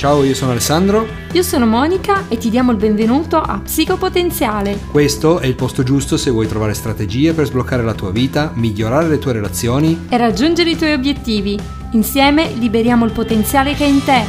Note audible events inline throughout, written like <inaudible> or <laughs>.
Ciao, io sono Alessandro. Io sono Monica e ti diamo il benvenuto a Psicopotenziale. Questo è il posto giusto se vuoi trovare strategie per sbloccare la tua vita, migliorare le tue relazioni e raggiungere i tuoi obiettivi. Insieme liberiamo il potenziale che è in te.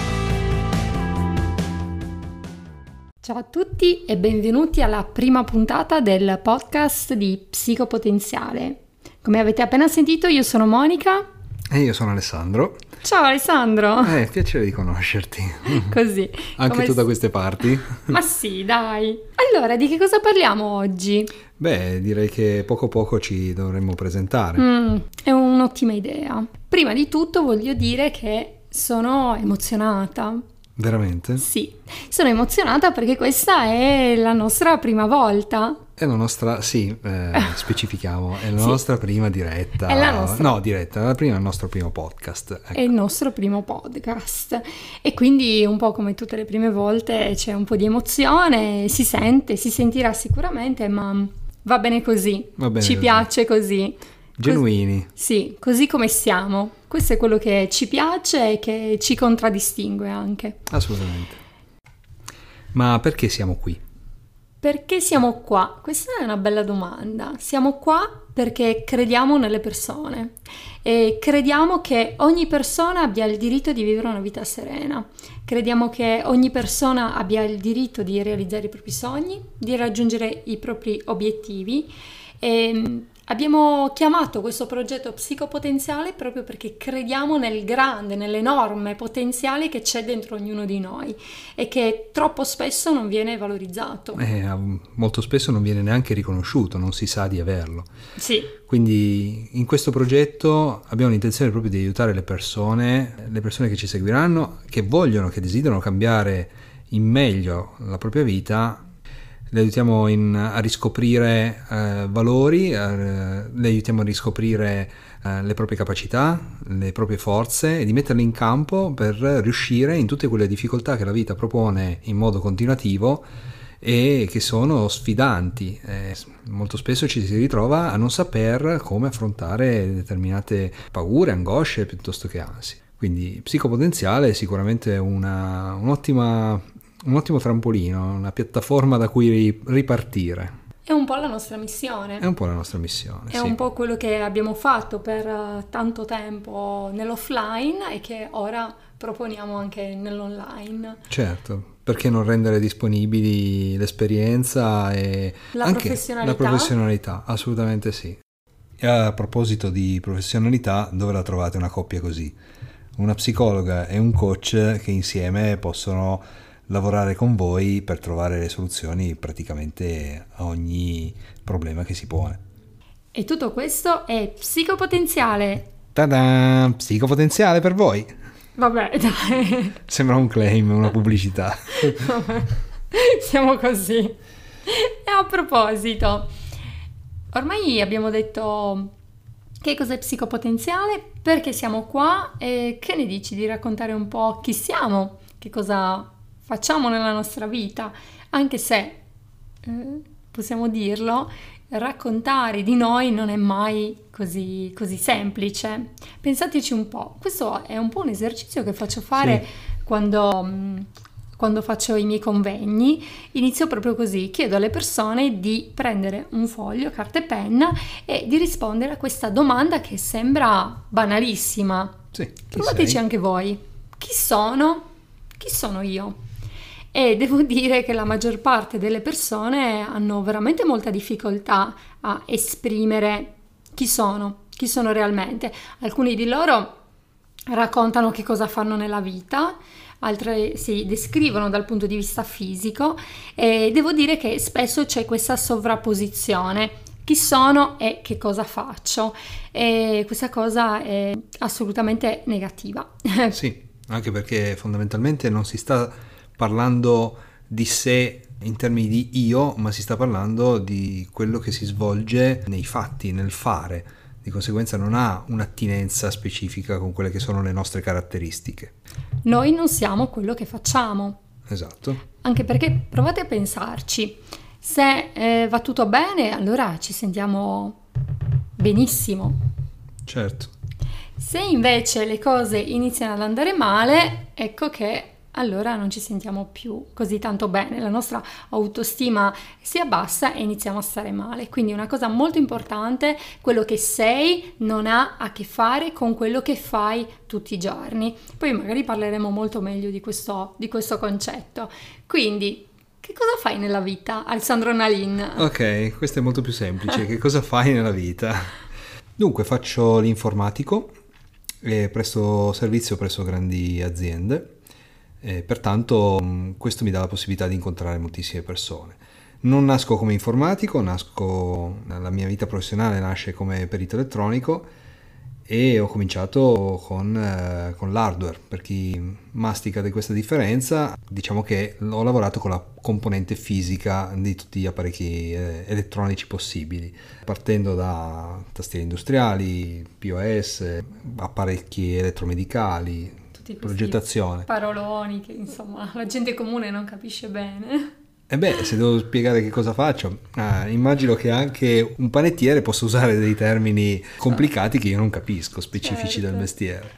Ciao a tutti e benvenuti alla prima puntata del podcast di Psicopotenziale. Come avete appena sentito, io sono Monica. E io sono Alessandro. Ciao Alessandro! Eh, piacere di conoscerti. <laughs> Così. Anche come tu da queste parti? <laughs> Ma sì, dai. Allora, di che cosa parliamo oggi? Beh, direi che poco poco ci dovremmo presentare. Mm, è un'ottima idea. Prima di tutto voglio dire che sono emozionata. Veramente? Sì, sono emozionata perché questa è la nostra prima volta. È la nostra, sì, eh, <laughs> specifichiamo, è la Sì. nostra prima diretta. È la nostra. No, diretta, la prima il nostro primo podcast. ecco. È il nostro primo podcast e quindi un po' come tutte le prime volte c'è un po' di emozione, si sente, si sentirà sicuramente, ma va bene così, Va bene ci così. piace così. Genuini. Sì, così come siamo. Questo è quello che ci piace e che ci contraddistingue anche. Assolutamente. Ma perché siamo qui? Perché siamo qua? Questa è una bella domanda. Siamo qua perché crediamo nelle persone e crediamo che ogni persona abbia il diritto di vivere una vita serena. Crediamo che ogni persona abbia il diritto di realizzare i propri sogni, di raggiungere i propri obiettivi e mm, abbiamo chiamato questo progetto psicopotenziale proprio perché crediamo nel grande, nell'enorme potenziale che c'è dentro ognuno di noi e che troppo spesso non viene valorizzato. Eh, molto spesso non viene neanche riconosciuto, non si sa di averlo. Sì, Quindi in questo progetto abbiamo l'intenzione proprio di aiutare le persone, le persone che ci seguiranno, che vogliono, che desiderano cambiare in meglio la propria vita, le aiutiamo in- a riscoprire eh, valori, eh, le aiutiamo a riscoprire eh, le proprie capacità, le proprie forze e di metterle in campo per riuscire in tutte quelle difficoltà che la vita propone in modo continuativo e che sono sfidanti. Eh, molto spesso ci si ritrova a non saper come affrontare determinate paure, angosce piuttosto che ansie. Quindi psicopotenziale è sicuramente una- un'ottima, un ottimo trampolino, una piattaforma da cui ri- ripartire. è un po' la nostra missione. È un po' la nostra missione. È sì. un po' quello che abbiamo fatto per eh, tanto tempo nell'offline e che ora proponiamo anche nell'online. Certo, perché non rendere disponibili l'esperienza e La anche professionalità. la professionalità, assolutamente sì. E a proposito di professionalità, dove la trovate una coppia così? Una psicologa e un coach che insieme possono lavorare con voi per trovare le soluzioni praticamente a ogni problema che si pone. E tutto questo è psicopotenziale. Ta-da! Psicopotenziale per voi! Vabbè, <laughs> dai, Sembra un claim, una pubblicità. siamo così. E a proposito, ormai abbiamo detto che cos'è psicopotenziale, perché siamo qua e che ne dici di raccontare un po' chi siamo, che cosa facciamo nella nostra vita, anche se, eh, possiamo dirlo, raccontare di noi non è mai così, così semplice. Pensateci un po', questo è un po' un esercizio che faccio fare quando, mh, quando faccio i miei convegni. Inizio proprio così, chiedo alle persone di prendere un foglio, carta e penna e di rispondere a questa domanda che sembra banalissima. Sì, Provateci sei? anche voi. Chi sono? Chi sono io? E devo <laughs> dire che la maggior parte delle persone hanno veramente molta difficoltà a esprimere chi sono, chi sono realmente. Alcuni di loro raccontano che cosa fanno nella vita, altre si descrivono dal punto di vista fisico e devo dire che spesso c'è questa sovrapposizione. Chi sono e che cosa faccio? E questa cosa è assolutamente negativa. <laughs> Sì, anche perché fondamentalmente non si sta parlando di sé in termini di io, ma si sta parlando di quello che si svolge nei fatti, nel fare. Di conseguenza non ha un'attinenza specifica con quelle che sono le nostre caratteristiche. Noi non siamo quello che facciamo. Esatto. Anche perché provate a pensarci, se eh, va tutto bene, allora ci sentiamo benissimo. Certo. Se invece le cose iniziano ad andare male, ecco che allora non ci sentiamo più così tanto bene, la nostra autostima si abbassa e iniziamo a stare male. Quindi una cosa molto importante, quello che sei non ha a che fare con quello che fai tutti i giorni. Poi magari parleremo molto meglio di questo, di questo concetto. Quindi che cosa fai nella vita, Alessandro Nalin? Ok, questo è molto più semplice. che cosa fai nella vita? Dunque, faccio l'informatico e presto servizio presso grandi aziende e pertanto mm, questo mi dà la possibilità di incontrare moltissime persone. Non nasco come informatico, nasco, la mia vita professionale nasce come perito elettronico e ho cominciato con, eh, con, l'hardware. Per chi mastica di questa differenza, diciamo che ho lavorato con la componente fisica di tutti gli apparecchi eh, elettronici possibili, partendo da tastiere industriali, POS, apparecchi elettromedicali, tutti progettazione. paroloni che insomma <laughs> la gente comune non capisce bene. E eh beh, se devo spiegare che cosa faccio, ah, immagino che anche un panettiere possa usare dei termini complicati che io non capisco, specifici certo. del mestiere.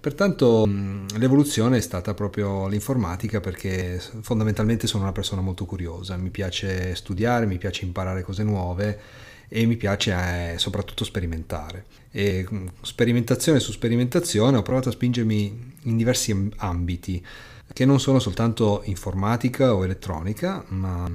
Pertanto l'evoluzione è stata proprio l'informatica perché fondamentalmente sono una persona molto curiosa, mi piace studiare, mi piace imparare cose nuove e mi piace eh, soprattutto sperimentare. E sperimentazione su sperimentazione ho provato a spingermi in diversi ambiti che non sono soltanto informatica o elettronica, ma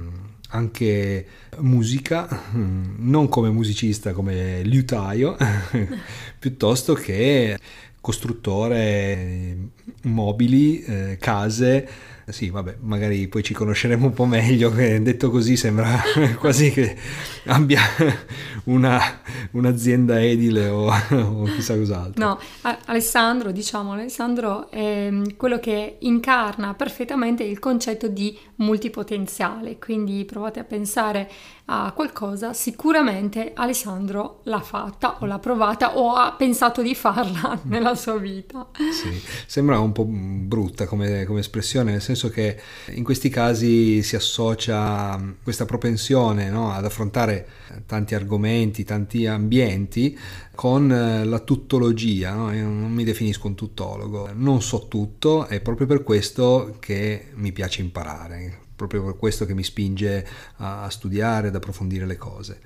anche musica, non come musicista, come liutaio, <laughs> piuttosto che costruttore mobili, eh, case, sì, vabbè, magari poi ci conosceremo un po' meglio, che detto così sembra <laughs> quasi che abbia una, un'azienda edile o, o, chissà cos'altro. No, Alessandro, diciamo, Alessandro è quello che incarna perfettamente il concetto di multipotenziale, quindi provate a pensare a qualcosa, sicuramente Alessandro l'ha fatta o l'ha provata o ha pensato di farla <laughs> nella sua vita. Sì, sembra un po' brutta come, come espressione, nel senso che in questi casi si associa questa propensione no, ad affrontare tanti argomenti, tanti ambienti con la tuttologia, no? io non mi definisco un tuttologo, non so tutto, è proprio per questo che mi piace imparare, proprio per questo che mi spinge a studiare, ad approfondire le cose.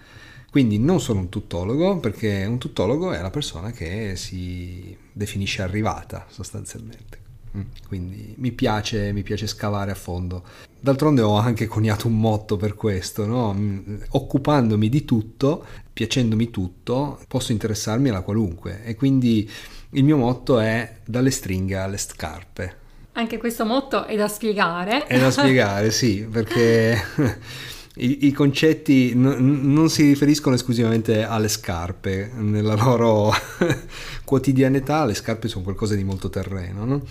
Quindi non sono un tuttologo, perché un tuttologo è la persona che si definisce arrivata sostanzialmente. Mm, quindi mi piace, mi piace scavare a fondo. D'altronde ho anche coniato un motto per questo, no? Mm, occupandomi di tutto, piacendomi tutto, posso interessarmi alla qualunque. E quindi il mio motto è dalle stringhe alle scarpe. Anche questo motto è da spiegare. È da spiegare, <laughs> sì, perché <laughs> i, concetti n- non si riferiscono esclusivamente alle scarpe, nella loro <laughs> quotidianità le scarpe sono qualcosa di molto terreno, no?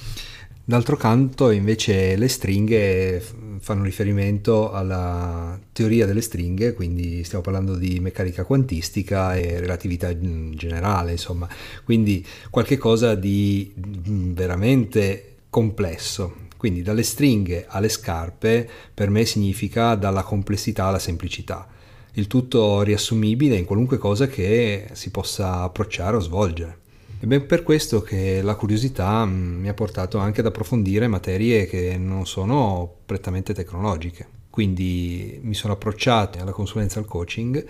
D'altro canto invece le stringhe fanno riferimento alla teoria delle stringhe, quindi stiamo parlando di meccanica quantistica e relatività generale, insomma, quindi qualcosa di veramente complesso. Quindi dalle stringhe alle scarpe per me significa dalla complessità alla semplicità. Il tutto riassumibile in qualunque cosa che si possa approcciare o svolgere. È ben per questo che la curiosità mm, mi ha portato anche ad approfondire materie che non sono prettamente tecnologiche. Quindi mi sono approcciato alla consulenza al coaching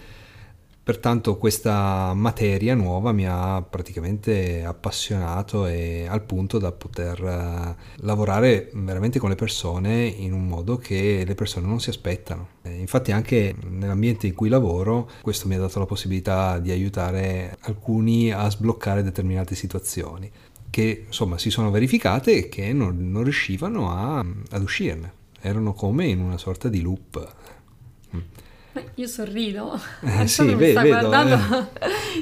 Pertanto questa materia nuova mi ha praticamente appassionato e al punto da poter eh, lavorare veramente con le persone in un modo che le persone non si aspettano. Infatti anche nell'ambiente in cui lavoro questo mi ha dato la possibilità di aiutare alcuni a sbloccare determinate situazioni che insomma si sono verificate e che non, non riuscivano a, ad uscirne. Erano come in una sorta di loop. Io sorrido, eh, <laughs> sì, mi vedo, sta guardando,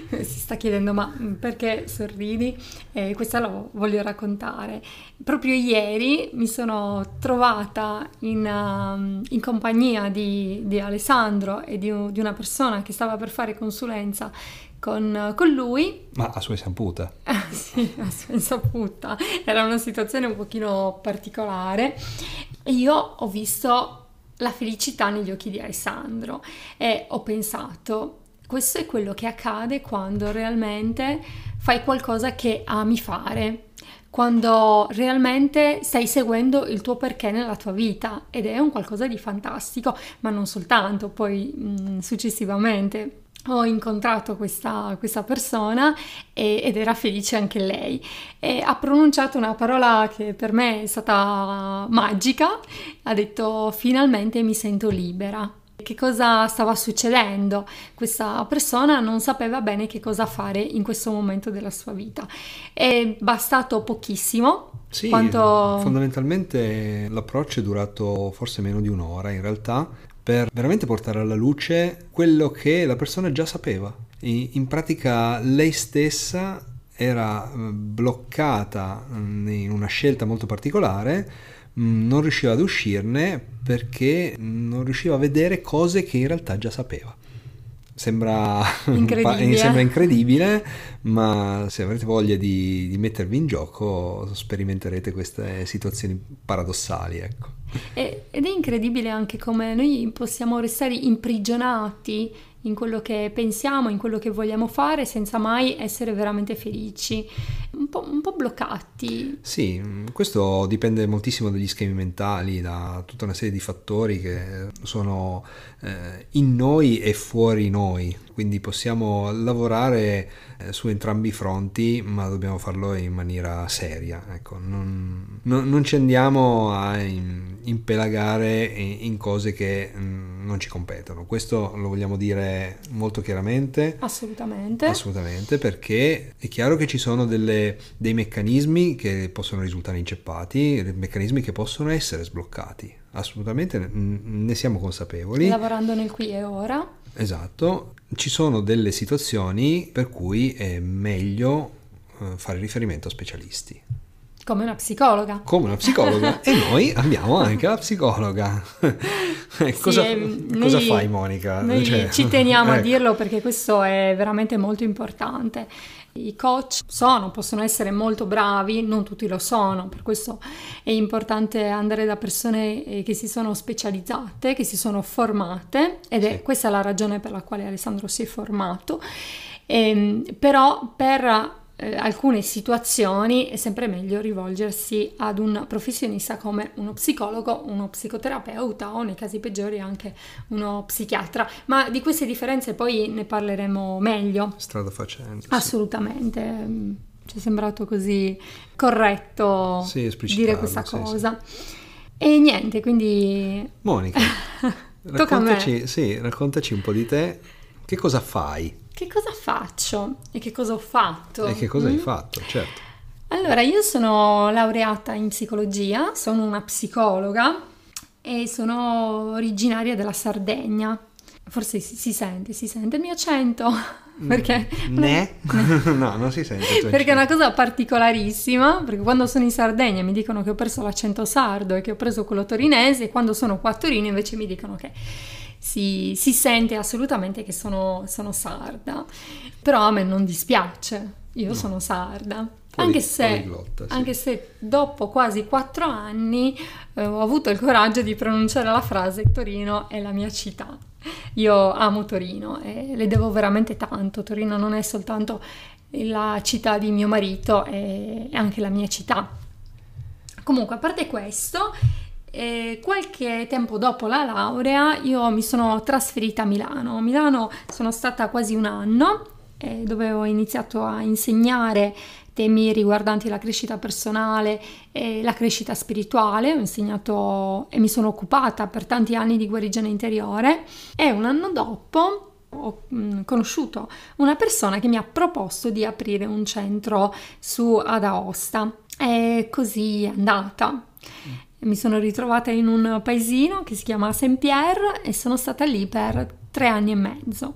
eh. <laughs> si sta chiedendo ma perché sorridi? E questa lo voglio raccontare. Proprio ieri mi sono trovata in, uh, in compagnia di, di, Alessandro e di, di, una persona che stava per fare consulenza con, con lui. Ma a sua insaputa? <laughs> sì, a sua insaputa. Era una situazione un pochino particolare io ho visto la felicità negli occhi di Alessandro. E ho pensato, questo è quello che accade quando realmente fai qualcosa che ami fare, quando realmente stai seguendo il tuo perché nella tua vita ed è un qualcosa di fantastico, ma non soltanto, poi mh, successivamente ho incontrato questa, questa persona e, ed era felice anche lei. E ha pronunciato una parola che per me è stata magica, ha detto finalmente mi sento libera. Che cosa stava succedendo? Questa persona non sapeva bene che cosa fare in questo momento della sua vita. È bastato pochissimo. Sì, quanto... fondamentalmente l'approccio è durato forse meno di un'ora in realtà per veramente portare alla luce quello che la persona già sapeva. In pratica lei stessa era eh, bloccata mm, in una scelta molto particolare, mm, non riusciva ad uscirne perché non riusciva a vedere cose che in realtà già sapeva. Sembra <laughs> incredibile. sembra incredibile, ma se avrete voglia di, di mettervi in gioco sperimenterete queste situazioni paradossali. Ecco. ed è incredibile anche come noi possiamo restare imprigionati in quello che pensiamo, in quello che vogliamo fare, senza mai essere veramente felici, un po', un po', bloccati. Sì, questo dipende moltissimo dagli schemi mentali, da tutta una serie di fattori che sono eh, in noi e fuori noi, quindi possiamo lavorare eh, su entrambi i fronti, ma dobbiamo farlo in maniera seria. Ecco, non, non, non ci andiamo a impelagare in cose che mm, non ci competono. Questo lo vogliamo dire molto chiaramente. Assolutamente. Assolutamente, perché è chiaro che ci sono delle, dei meccanismi che possono risultare inceppati, meccanismi che possono essere sbloccati. Assolutamente ne siamo consapevoli. Lavorando nel qui e ora. Esatto, ci sono delle situazioni per cui è meglio eh, fare riferimento a specialisti. Come una psicologa. Come una psicologa. <laughs> e noi abbiamo anche la psicologa. <laughs> cosa, sì, cosa noi, fai Monica? Noi cioè, ci teniamo ecco. a dirlo perché questo è veramente molto importante. I coach sono, possono essere molto bravi, non tutti lo sono, per questo è importante andare da persone eh, che si sono specializzate, che si sono formate ed è sì. questa la ragione per la quale Alessandro si è formato. Ehm, però per eh, alcune situazioni è sempre meglio rivolgersi ad un professionista come uno psicologo, uno psicoterapeuta o nei casi peggiori anche uno psichiatra. Ma di queste differenze poi ne parleremo meglio. Strada facendo. Assolutamente. Sì. Ci è sembrato così corretto sì, dire questa cosa. Sì, e niente, quindi... Monica, <laughs> raccontaci, sì, raccontaci un po' di te. Che cosa fai? Che cosa faccio e che cosa ho fatto? E che cosa mm? hai fatto, certo. Allora, io sono laureata in psicologia, sono una psicologa e sono originaria della Sardegna. Forse si, si sente, si sente il mio accento. <laughs> Mm, perché? <laughs> Ne? <laughs> no, non si sente. Perché è una cosa particolarissima, perché quando sono in Sardegna mi dicono che ho perso l'accento sardo e che ho preso quello torinese e quando sono qua a Torino invece mi dicono che si, si sente assolutamente che sono, sono, sarda, però a me non dispiace, io no. sono sarda. Anche, se, sì. anche se, dopo quasi quattro anni eh, ho avuto il coraggio di pronunciare la frase Torino è la mia città. Io amo Torino e le devo veramente tanto. Torino non è soltanto la città di mio marito, è anche la mia città. Comunque, a parte questo, e qualche tempo dopo la laurea io mi sono trasferita a Milano. A Milano sono stata quasi un anno eh, dove ho iniziato a insegnare temi riguardanti la crescita personale e la crescita spirituale. Ho insegnato e mi sono occupata per tanti anni di guarigione interiore e un anno dopo ho mm, conosciuto una persona che mi ha proposto di aprire un centro su ad Aosta e così è andata. Mi sono ritrovata in un paesino che si chiama Saint-Pierre e sono stata lì per tre anni e mezzo.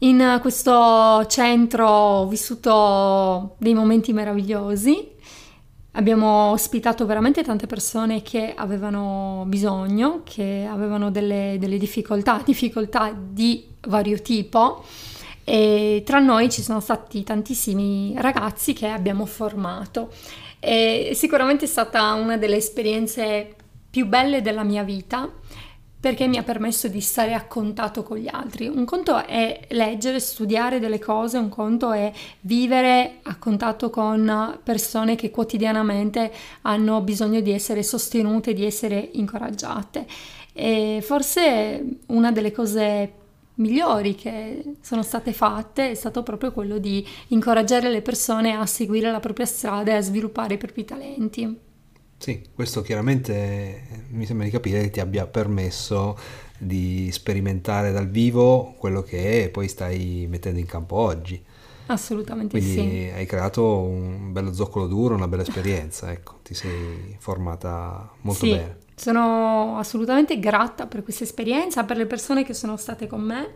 In questo centro ho vissuto dei momenti meravigliosi, abbiamo ospitato veramente tante persone che avevano bisogno, che avevano delle, delle difficoltà, <laughs> difficoltà di vario tipo. E tra noi ci sono stati tantissimi ragazzi che abbiamo formato è sicuramente stata una delle esperienze più belle della mia vita perché mi ha permesso di stare a contatto con gli altri. Un conto è leggere, studiare delle cose, un conto è vivere a contatto con persone che quotidianamente hanno bisogno di essere sostenute, di essere incoraggiate. E forse una delle cose migliori che sono state fatte è stato proprio quello di incoraggiare le persone a seguire la propria strada e a sviluppare i propri talenti. Sì, questo chiaramente mi sembra di capire che ti abbia permesso di sperimentare dal vivo quello che poi stai mettendo in campo oggi. Assolutamente Quindi sì. hai creato un bello zoccolo duro, una bella esperienza, ecco, ti sei formata molto sì, bene. Sono assolutamente grata per questa esperienza, per le persone che sono state con me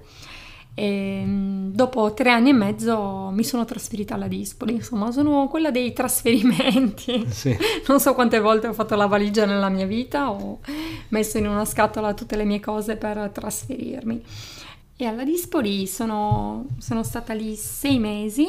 e mm, dopo tre anni e mezzo mi sono trasferita alla Dispoli, insomma sono quella dei trasferimenti. <laughs> Sì. Non so quante volte ho fatto la valigia nella mia vita, ho messo in una scatola tutte le mie cose per trasferirmi. E alla Dispoli sono, sono stata lì sei mesi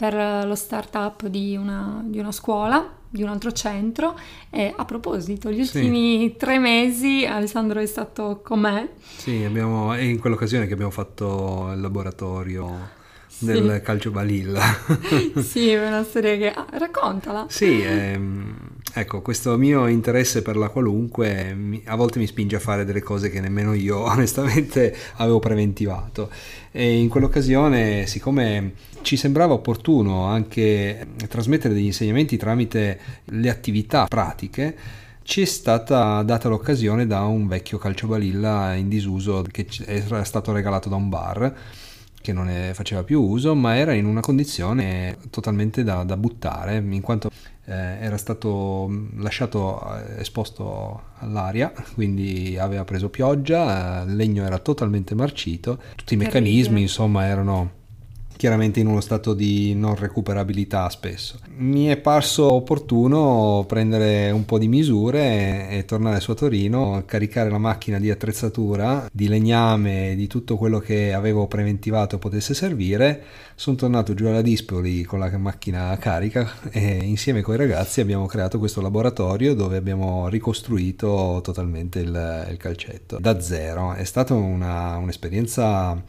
per lo startup di una, di una scuola di un altro centro. E a proposito, gli Sì. ultimi tre mesi Alessandro è stato con me. Sì, abbiamo, è in quell'occasione che abbiamo fatto il laboratorio Sì. del calcio balilla. <laughs> sì, è una storia che... ah, raccontala. Sì, <laughs> ehm, ecco, questo mio interesse per la qualunque a volte mi spinge a fare delle cose che nemmeno io <laughs> onestamente avevo preventivato. E in quell'occasione, siccome ci sembrava opportuno anche trasmettere degli insegnamenti tramite le attività pratiche, ci è stata data l'occasione da un vecchio calciobalilla in disuso che era stato regalato da un bar che non ne faceva più uso, ma era in una condizione totalmente da, da buttare, in quanto eh, era stato mh, lasciato eh, esposto all'aria, quindi aveva preso pioggia, eh, il legno era totalmente marcito, tutti i meccanismi insomma erano chiaramente in uno stato di non recuperabilità spesso. Mi è parso opportuno prendere un po' di misure e, tornare su a Torino, caricare la macchina di attrezzatura, di legname, di tutto quello che avevo preventivato potesse servire. Sono tornato giù alla Dispoli con la macchina carica e insieme con i ragazzi abbiamo creato questo laboratorio dove abbiamo ricostruito totalmente il, il calcetto da zero. È stata una- un'esperienza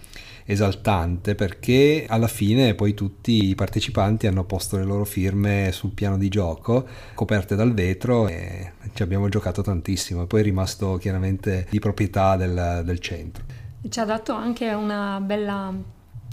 esaltante perché alla fine poi tutti i partecipanti hanno posto le loro firme sul piano di gioco coperte dal vetro e ci abbiamo giocato tantissimo e poi è rimasto chiaramente di proprietà del, del centro. Ci ha dato anche una bella,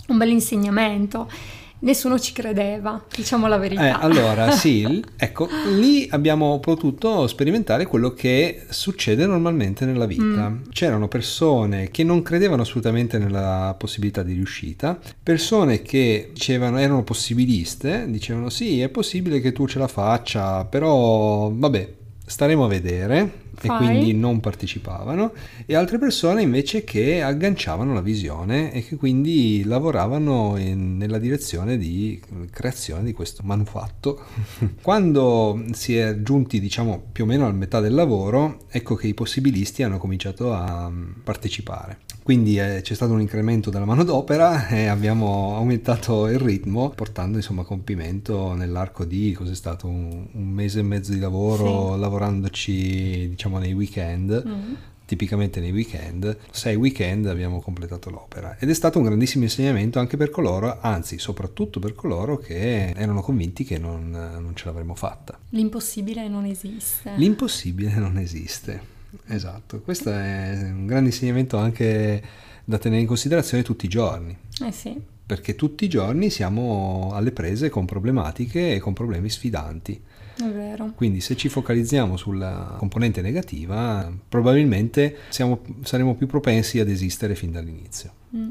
un bel insegnamento. Nessuno ci credeva, diciamo la verità. Eh, allora <laughs> sì, ecco, lì abbiamo potuto sperimentare quello che succede normalmente nella vita. C'erano persone che non credevano assolutamente nella possibilità di riuscita, persone che dicevano, erano possibiliste, dicevano sì, è possibile che tu ce la faccia, però vabbè, staremo a vedere. E Fai. quindi non partecipavano, e altre persone invece che agganciavano la visione e che quindi lavoravano in- nella direzione di creazione di questo manufatto. <laughs> Quando si è giunti, diciamo, più o meno a metà del lavoro, ecco che i possibilisti hanno cominciato a mm, partecipare. Quindi eh, c'è stato un incremento della manodopera <laughs> e abbiamo aumentato il ritmo, portando insomma a compimento nell'arco di cos'è stato un, un mese e mezzo di lavoro, lavorandoci diciamo nei weekend Mm. tipicamente nei weekend, sei weekend abbiamo completato l'opera ed è stato un grandissimo insegnamento anche per coloro, anzi soprattutto per coloro che erano convinti che non, non ce l'avremmo fatta. L'impossibile non esiste. L'impossibile non esiste, esatto, questo è un grande insegnamento anche da tenere in considerazione tutti i giorni. Eh sì, Perché tutti i giorni siamo alle prese con problematiche e con problemi sfidanti. è vero. Quindi se ci focalizziamo sulla componente negativa, probabilmente siamo- saremo più propensi ad esistere fin dall'inizio. Mm.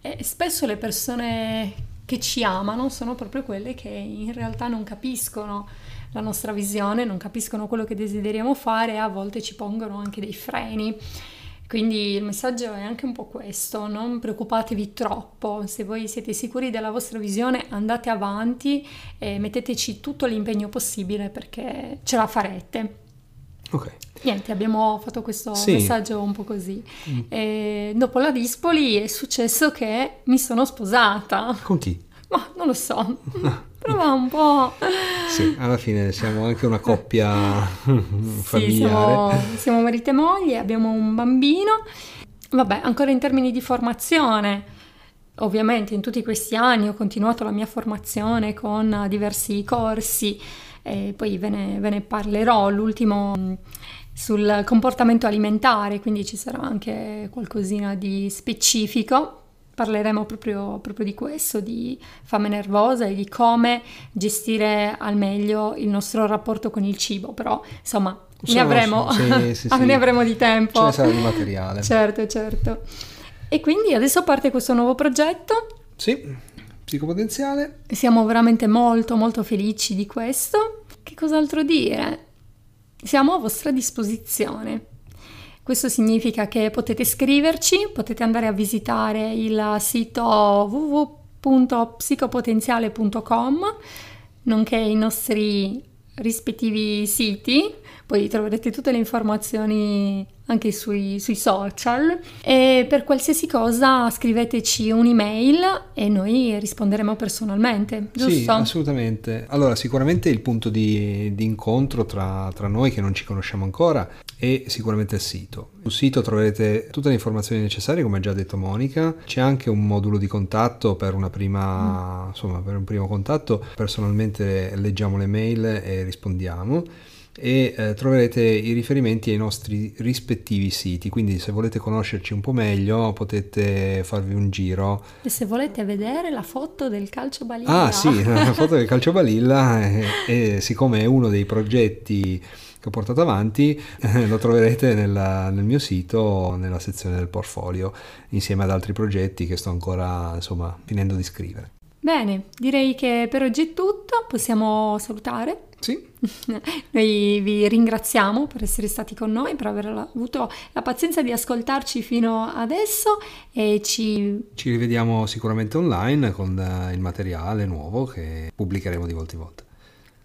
E spesso le persone che ci amano sono proprio quelle che in realtà non capiscono la nostra visione, non capiscono quello che desideriamo fare e a volte ci pongono anche dei freni. Quindi il messaggio è anche un po' questo, non preoccupatevi troppo, se voi siete sicuri della vostra visione andate avanti e metteteci tutto l'impegno possibile perché ce la farete. Ok. Niente, abbiamo fatto questo Sì. messaggio un po' così. Mm. Dopo la Dispoli è successo che mi sono sposata. Con chi? Ma non lo so. <laughs> Prova un po'. Sì, alla fine siamo anche una coppia familiare. Sì, siamo, siamo marito e moglie, abbiamo un bambino. Vabbè, ancora in termini di formazione, ovviamente in tutti questi anni ho continuato la mia formazione con diversi corsi e poi ve ne, ve ne parlerò. L'ultimo mm, sul comportamento alimentare, quindi ci sarà anche qualcosina di specifico. Parleremo proprio, proprio di questo, di fame nervosa e di come gestire al meglio il nostro rapporto con il cibo, però insomma ne avremo, sì, <laughs> sì, sì. ne avremo di tempo. Ce ne sarà di materiale. Certo, certo. E quindi adesso parte questo nuovo progetto. Sì, psicopotenziale. Siamo veramente molto molto felici di questo. Che cos'altro dire? Siamo a vostra disposizione. Questo significa che potete scriverci, potete andare a visitare il sito www.psicopotenziale.com, nonché i nostri rispettivi siti poi troverete tutte le informazioni anche sui, sui, social e per qualsiasi cosa scriveteci un'email e noi risponderemo personalmente, giusto? Sì, assolutamente. Allora, sicuramente il punto di, di incontro tra, tra, noi che non ci conosciamo ancora è sicuramente il sito. Sul sito troverete tutte le informazioni necessarie, come ha già detto Monica. C'è anche un modulo di contatto per prima, mm. insomma, per un primo contatto. Personalmente leggiamo le mail e rispondiamo e eh, troverete i riferimenti ai nostri rispettivi siti, quindi se volete conoscerci un po' meglio potete farvi un giro. E se volete vedere la foto del calcio balilla. Ah sì, la <laughs> foto del calcio balilla e, e siccome è uno dei progetti che ho portato avanti eh, lo troverete nella, nel mio sito nella sezione del portfolio insieme ad altri progetti che sto ancora insomma finendo di scrivere. Bene, direi che per oggi è tutto, possiamo salutare. Sì. <laughs> Noi vi ringraziamo per essere stati con noi, per aver avuto la pazienza di ascoltarci fino adesso e ci... Ci rivediamo sicuramente online con eh, il materiale nuovo che pubblicheremo di volta in volta.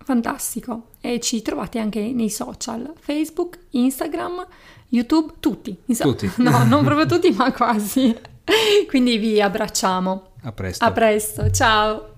Fantastico. E ci trovate anche nei social, Facebook, Instagram, YouTube, tutti. Insomma, tutti. <laughs> No, non proprio <laughs> tutti, ma quasi. <laughs> Quindi vi abbracciamo. A presto. A presto, ciao.